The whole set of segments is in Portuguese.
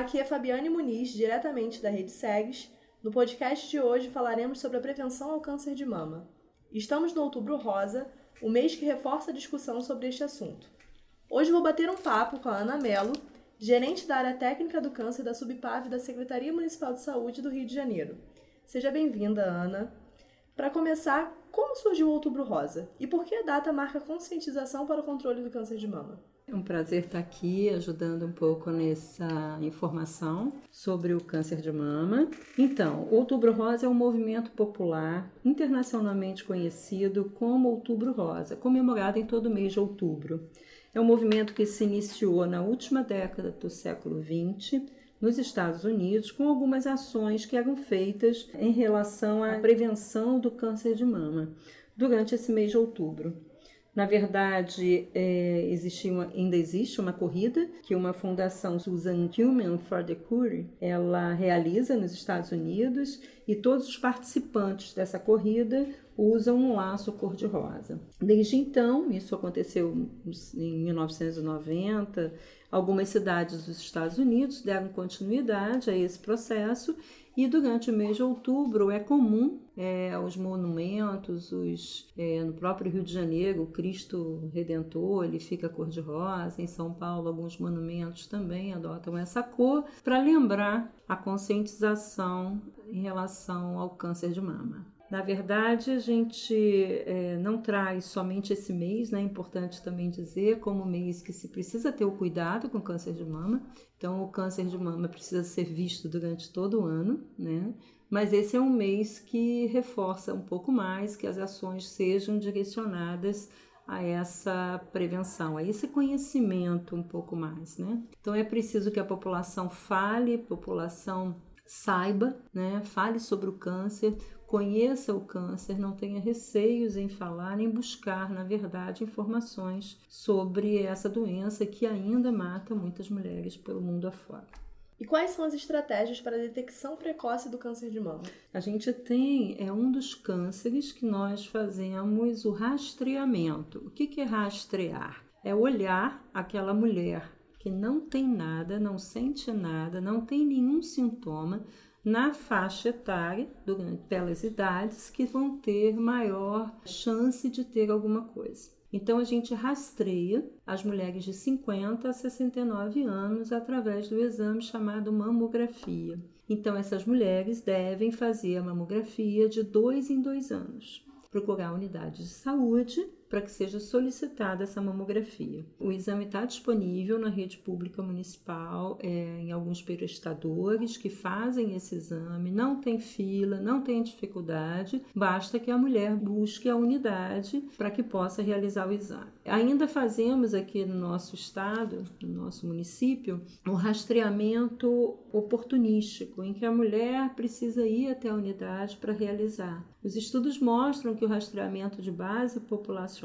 Aqui é Fabiane Muniz, diretamente da Rede SEGS. No podcast de hoje falaremos sobre a prevenção ao câncer de mama. Estamos no Outubro Rosa, o mês que reforça a discussão sobre este assunto. Hoje vou bater um papo com a Ana Mello, gerente da área técnica do câncer da Subpav da Secretaria Municipal de Saúde do Rio de Janeiro. Seja bem-vinda, Ana. Para começar, como surgiu o Outubro Rosa e por que a data marca conscientização para o controle do câncer de mama? É um prazer estar aqui ajudando um pouco nessa informação sobre o câncer de mama. Então, Outubro Rosa é um movimento popular internacionalmente conhecido como Outubro Rosa, comemorado em todo mês de outubro. É um movimento que se iniciou na última década do século XX nos Estados Unidos com algumas ações que eram feitas em relação à prevenção do câncer de mama durante esse mês de outubro. Na verdade, é, uma, ainda existe uma corrida que uma fundação Susan Human for the Cure ela realiza nos Estados Unidos e todos os participantes dessa corrida usam um laço cor-de-rosa. Desde então, isso aconteceu em 1990, algumas cidades dos Estados Unidos deram continuidade a esse processo e durante o mês de outubro é comum é, os monumentos, os, é, no próprio Rio de Janeiro, o Cristo Redentor, ele fica cor-de-rosa. Em São Paulo, alguns monumentos também adotam essa cor para lembrar a conscientização em relação ao câncer de mama. Na verdade, a gente é, não traz somente esse mês, né? É importante também dizer, como mês que se precisa ter o cuidado com o câncer de mama. Então, o câncer de mama precisa ser visto durante todo o ano, né? Mas esse é um mês que reforça um pouco mais que as ações sejam direcionadas a essa prevenção, a esse conhecimento um pouco mais, né? Então é preciso que a população fale, população saiba, né? Fale sobre o câncer, conheça o câncer, não tenha receios em falar nem buscar, na verdade, informações sobre essa doença que ainda mata muitas mulheres pelo mundo afora. E quais são as estratégias para a detecção precoce do câncer de mama? A gente tem, é um dos cânceres que nós fazemos o rastreamento. O que é rastrear? É olhar aquela mulher que não tem nada, não sente nada, não tem nenhum sintoma, na faixa etária, durante, pelas idades, que vão ter maior chance de ter alguma coisa. Então a gente rastreia as mulheres de 50 a 69 anos através do exame chamado mamografia. Então essas mulheres devem fazer a mamografia de dois em dois anos. Procurar a unidade de saúde para que seja solicitada essa mamografia. O exame está disponível na rede pública municipal, é, em alguns prestadores que fazem esse exame, não tem fila, não tem dificuldade, basta que a mulher busque a unidade para que possa realizar o exame. Ainda fazemos aqui no nosso estado, no nosso município, um rastreamento oportunístico, em que a mulher precisa ir até a unidade para realizar. Os estudos mostram que o rastreamento de base populacional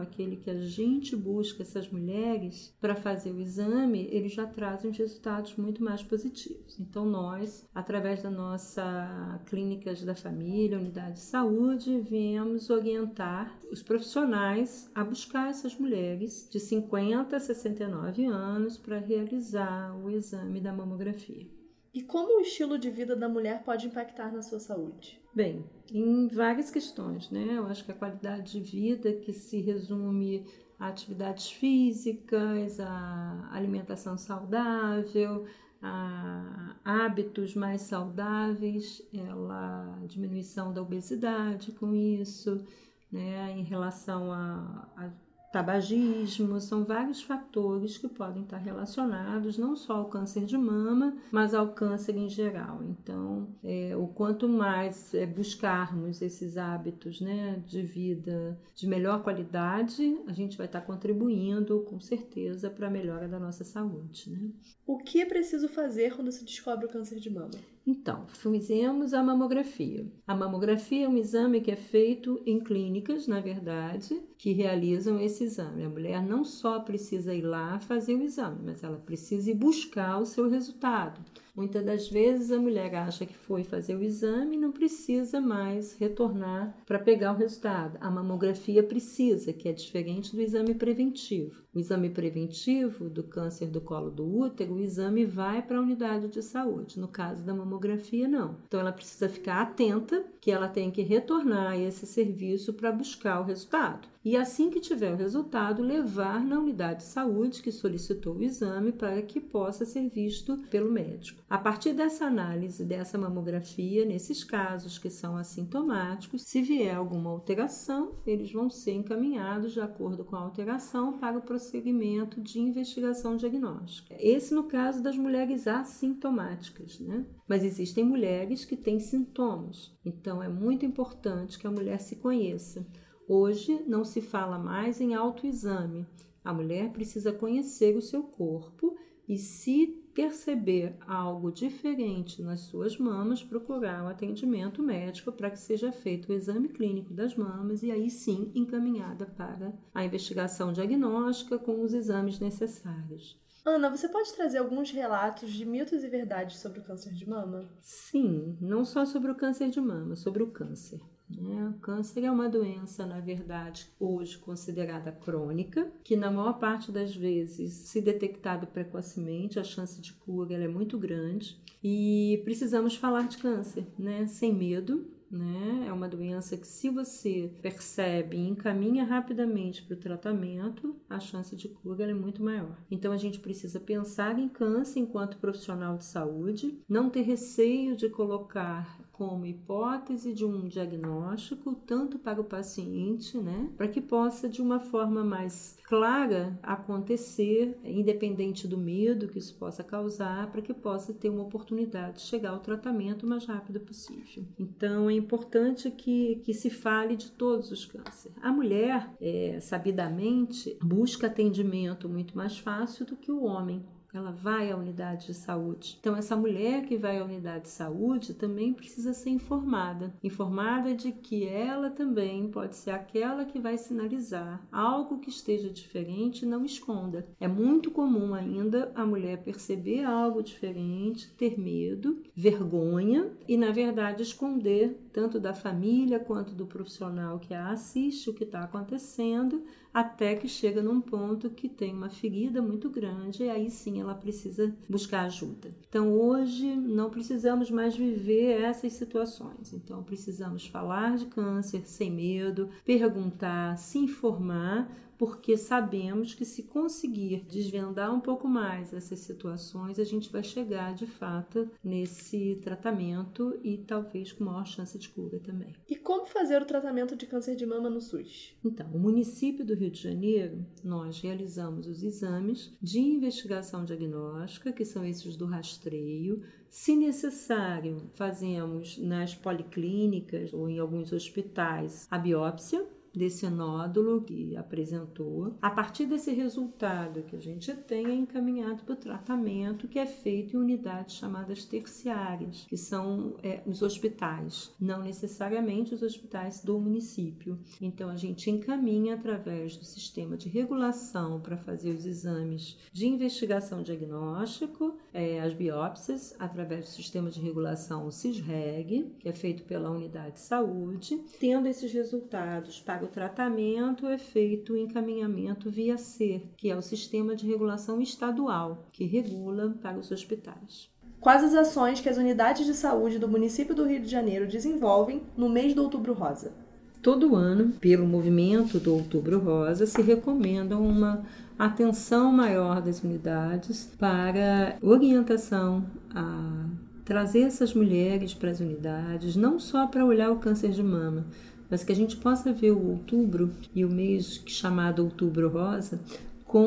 aquele que a gente busca essas mulheres para fazer o exame, ele já traz uns resultados muito mais positivos. Então, nós, através da nossa clínicas da família, unidade de saúde, viemos orientar os profissionais a buscar essas mulheres de 50 a 69 anos para realizar o exame da mamografia. E como o estilo de vida da mulher pode impactar na sua saúde? Bem, em várias questões, né? Eu acho que a qualidade de vida que se resume a atividades físicas, a alimentação saudável, a hábitos mais saudáveis, ela diminuição da obesidade com isso, né? Em relação a, a tabagismo, são vários fatores que podem estar relacionados não só ao câncer de mama, mas ao câncer em geral. Então, é, o quanto mais é, buscarmos esses hábitos né, de vida de melhor qualidade, a gente vai estar contribuindo com certeza para a melhora da nossa saúde. Né? O que é preciso fazer quando se descobre o câncer de mama? Então, fizemos a mamografia. A mamografia é um exame que é feito em clínicas, na verdade, que realizam esse exame. A mulher não só precisa ir lá fazer o exame, mas ela precisa ir buscar o seu resultado. Muitas das vezes a mulher acha que foi fazer o exame e não precisa mais retornar para pegar o resultado. A mamografia precisa, que é diferente do exame preventivo. o exame preventivo do câncer do colo do útero, o exame vai para a unidade de saúde. No caso da mamografia, não. Então ela precisa ficar atenta que ela tem que retornar a esse serviço para buscar o resultado. E assim que tiver o resultado, levar na unidade de saúde que solicitou o exame para que possa ser visto pelo médico. A partir dessa análise dessa mamografia, nesses casos que são assintomáticos, se vier alguma alteração, eles vão ser encaminhados de acordo com a alteração para o prosseguimento de investigação diagnóstica. Esse no caso das mulheres assintomáticas, né? Mas existem mulheres que têm sintomas, então é muito importante que a mulher se conheça. Hoje não se fala mais em autoexame. A mulher precisa conhecer o seu corpo e, se perceber algo diferente nas suas mamas, procurar um atendimento médico para que seja feito o exame clínico das mamas e aí sim encaminhada para a investigação diagnóstica com os exames necessários. Ana, você pode trazer alguns relatos de mitos e verdades sobre o câncer de mama? Sim, não só sobre o câncer de mama, sobre o câncer. Né? O câncer é uma doença, na verdade, hoje considerada crônica, que na maior parte das vezes, se detectado precocemente, a chance de cura é muito grande. E precisamos falar de câncer, né? Sem medo, né? É uma doença que, se você percebe e encaminha rapidamente para o tratamento, a chance de cura é muito maior. Então, a gente precisa pensar em câncer enquanto profissional de saúde, não ter receio de colocar como hipótese de um diagnóstico, tanto para o paciente, né, para que possa de uma forma mais clara acontecer, independente do medo que isso possa causar, para que possa ter uma oportunidade de chegar ao tratamento o mais rápido possível. Então é importante que, que se fale de todos os cânceres. A mulher, é, sabidamente, busca atendimento muito mais fácil do que o homem ela vai à unidade de saúde. Então, essa mulher que vai à unidade de saúde também precisa ser informada informada de que ela também pode ser aquela que vai sinalizar algo que esteja diferente, não esconda. É muito comum ainda a mulher perceber algo diferente, ter medo, vergonha e, na verdade, esconder tanto da família quanto do profissional que a assiste o que está acontecendo, até que chega num ponto que tem uma ferida muito grande e aí sim ela precisa buscar ajuda. Então hoje não precisamos mais viver essas situações. Então precisamos falar de câncer sem medo, perguntar, se informar porque sabemos que se conseguir desvendar um pouco mais essas situações, a gente vai chegar de fato nesse tratamento e talvez com maior chance de cura também. E como fazer o tratamento de câncer de mama no SUS? Então, o município do Rio de Janeiro, nós realizamos os exames de investigação diagnóstica, que são esses do rastreio, se necessário, fazemos nas policlínicas ou em alguns hospitais a biópsia desse nódulo que apresentou. A partir desse resultado que a gente tem, é encaminhado para o tratamento que é feito em unidades chamadas terciárias, que são é, os hospitais, não necessariamente os hospitais do município. Então, a gente encaminha através do sistema de regulação para fazer os exames de investigação diagnóstico, é, as biópsias, através do sistema de regulação CISREG, que é feito pela unidade de saúde, tendo esses resultados para o tratamento é feito o encaminhamento via SER, que é o Sistema de Regulação Estadual, que regula para os hospitais. Quais as ações que as unidades de saúde do município do Rio de Janeiro desenvolvem no mês do Outubro Rosa? Todo ano, pelo movimento do Outubro Rosa, se recomenda uma atenção maior das unidades para orientação a trazer essas mulheres para as unidades, não só para olhar o câncer de mama, mas que a gente possa ver o outubro e o mês chamado Outubro Rosa com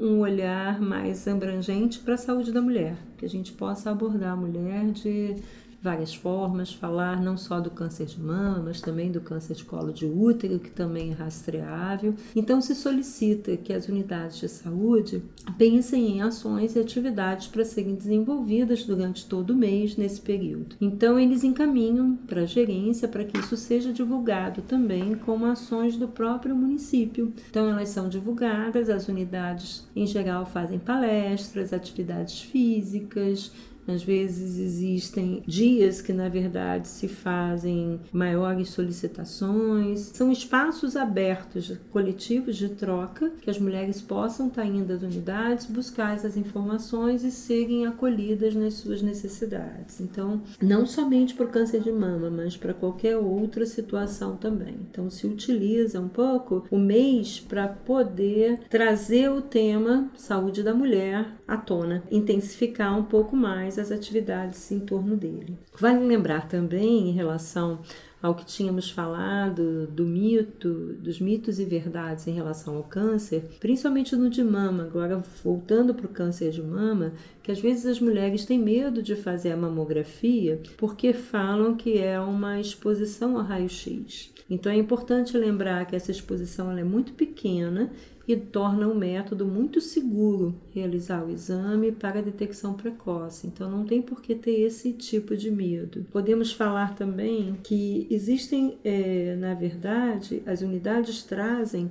um olhar mais abrangente para a saúde da mulher, que a gente possa abordar a mulher de várias formas, falar não só do câncer de mama, mas também do câncer de colo de útero, que também é rastreável. Então, se solicita que as unidades de saúde pensem em ações e atividades para serem desenvolvidas durante todo o mês nesse período. Então, eles encaminham para a gerência para que isso seja divulgado também como ações do próprio município. Então, elas são divulgadas, as unidades em geral fazem palestras, atividades físicas, músicas, às vezes existem dias que, na verdade, se fazem maiores solicitações. São espaços abertos, coletivos de troca, que as mulheres possam estar indo às unidades, buscar essas informações e serem acolhidas nas suas necessidades. Então, não somente para o câncer de mama, mas para qualquer outra situação também. Então, se utiliza um pouco o mês para poder trazer o tema saúde da mulher à tona, intensificar um pouco mais as atividades em torno dele. Vale lembrar também em relação ao que tínhamos falado do mito, dos mitos e verdades em relação ao câncer, principalmente no de mama, agora voltando para o câncer de mama, que às vezes as mulheres têm medo de fazer a mamografia porque falam que é uma exposição ao raio-x. Então é importante lembrar que essa exposição é muito pequena e torna o método muito seguro realizar o exame para a detecção precoce. Então não tem por que ter esse tipo de medo. Podemos falar também que existem, é, na verdade, as unidades trazem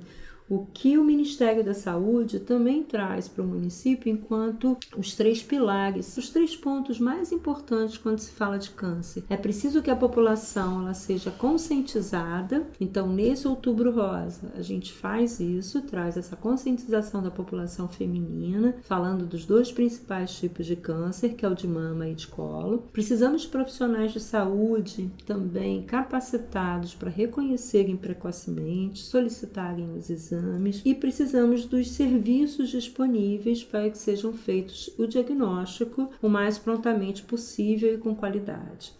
o que o Ministério da Saúde também traz para o município enquanto os três pilares, os três pontos mais importantes quando se fala de câncer. É preciso que a população ela seja conscientizada. Então, nesse Outubro Rosa, a gente faz isso, traz essa conscientização da população feminina, falando dos dois principais tipos de câncer, que é o de mama e de colo. Precisamos de profissionais de saúde também capacitados para reconhecerem precocemente, solicitarem os exames exames e precisamos dos serviços disponíveis para que sejam feitos o diagnóstico o mais prontamente possível e com qualidade.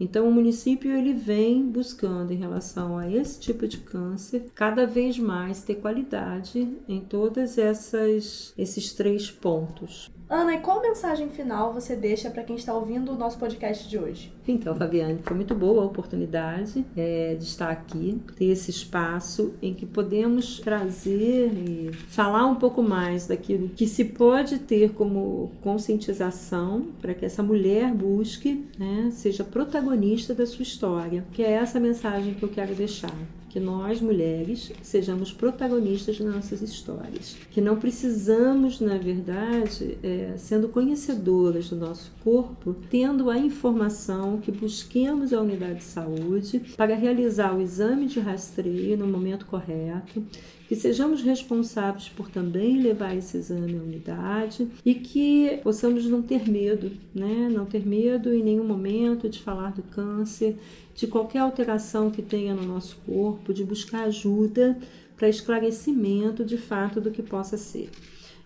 Então o município ele vem buscando em relação a esse tipo de câncer cada vez mais ter qualidade em todas essas esses três pontos. Ana, e qual mensagem final você deixa para quem está ouvindo o nosso podcast de hoje? Então, Fabiane, foi muito boa a oportunidade é, de estar aqui, ter esse espaço em que podemos trazer e falar um pouco mais daquilo que se pode ter como conscientização para que essa mulher busque, né, seja protagonista da sua história, que é essa mensagem que eu quero deixar que nós mulheres sejamos protagonistas de nossas histórias, que não precisamos, na verdade, é, sendo conhecedoras do nosso corpo, tendo a informação que busquemos a unidade de saúde para realizar o exame de rastreio no momento correto, que sejamos responsáveis por também levar esse exame à unidade e que possamos não ter medo, né? Não ter medo em nenhum momento de falar do câncer, de qualquer alteração que tenha no nosso corpo, de buscar ajuda para esclarecimento de fato do que possa ser.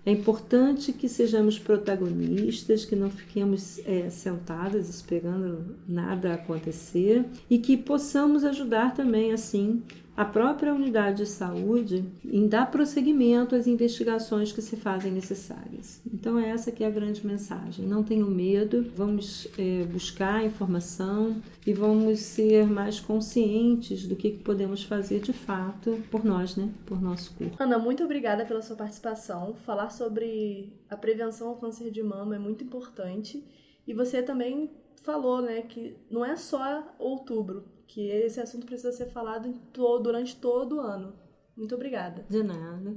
É importante que sejamos protagonistas, que não fiquemos é, sentadas esperando nada acontecer e que possamos ajudar também, assim, a própria unidade de saúde em dar prosseguimento às investigações que se fazem necessárias. Então essa que é a grande mensagem. Não tenham medo, vamos é, buscar informação e vamos ser mais conscientes do que podemos fazer de fato por nós, né? Por nosso corpo. Ana, muito obrigada pela sua participação. Falar sobre a prevenção ao câncer de mama é muito importante. E você também falou, né, que não é só outubro, que esse assunto precisa ser falado durante todo o ano. Muito obrigada. De nada.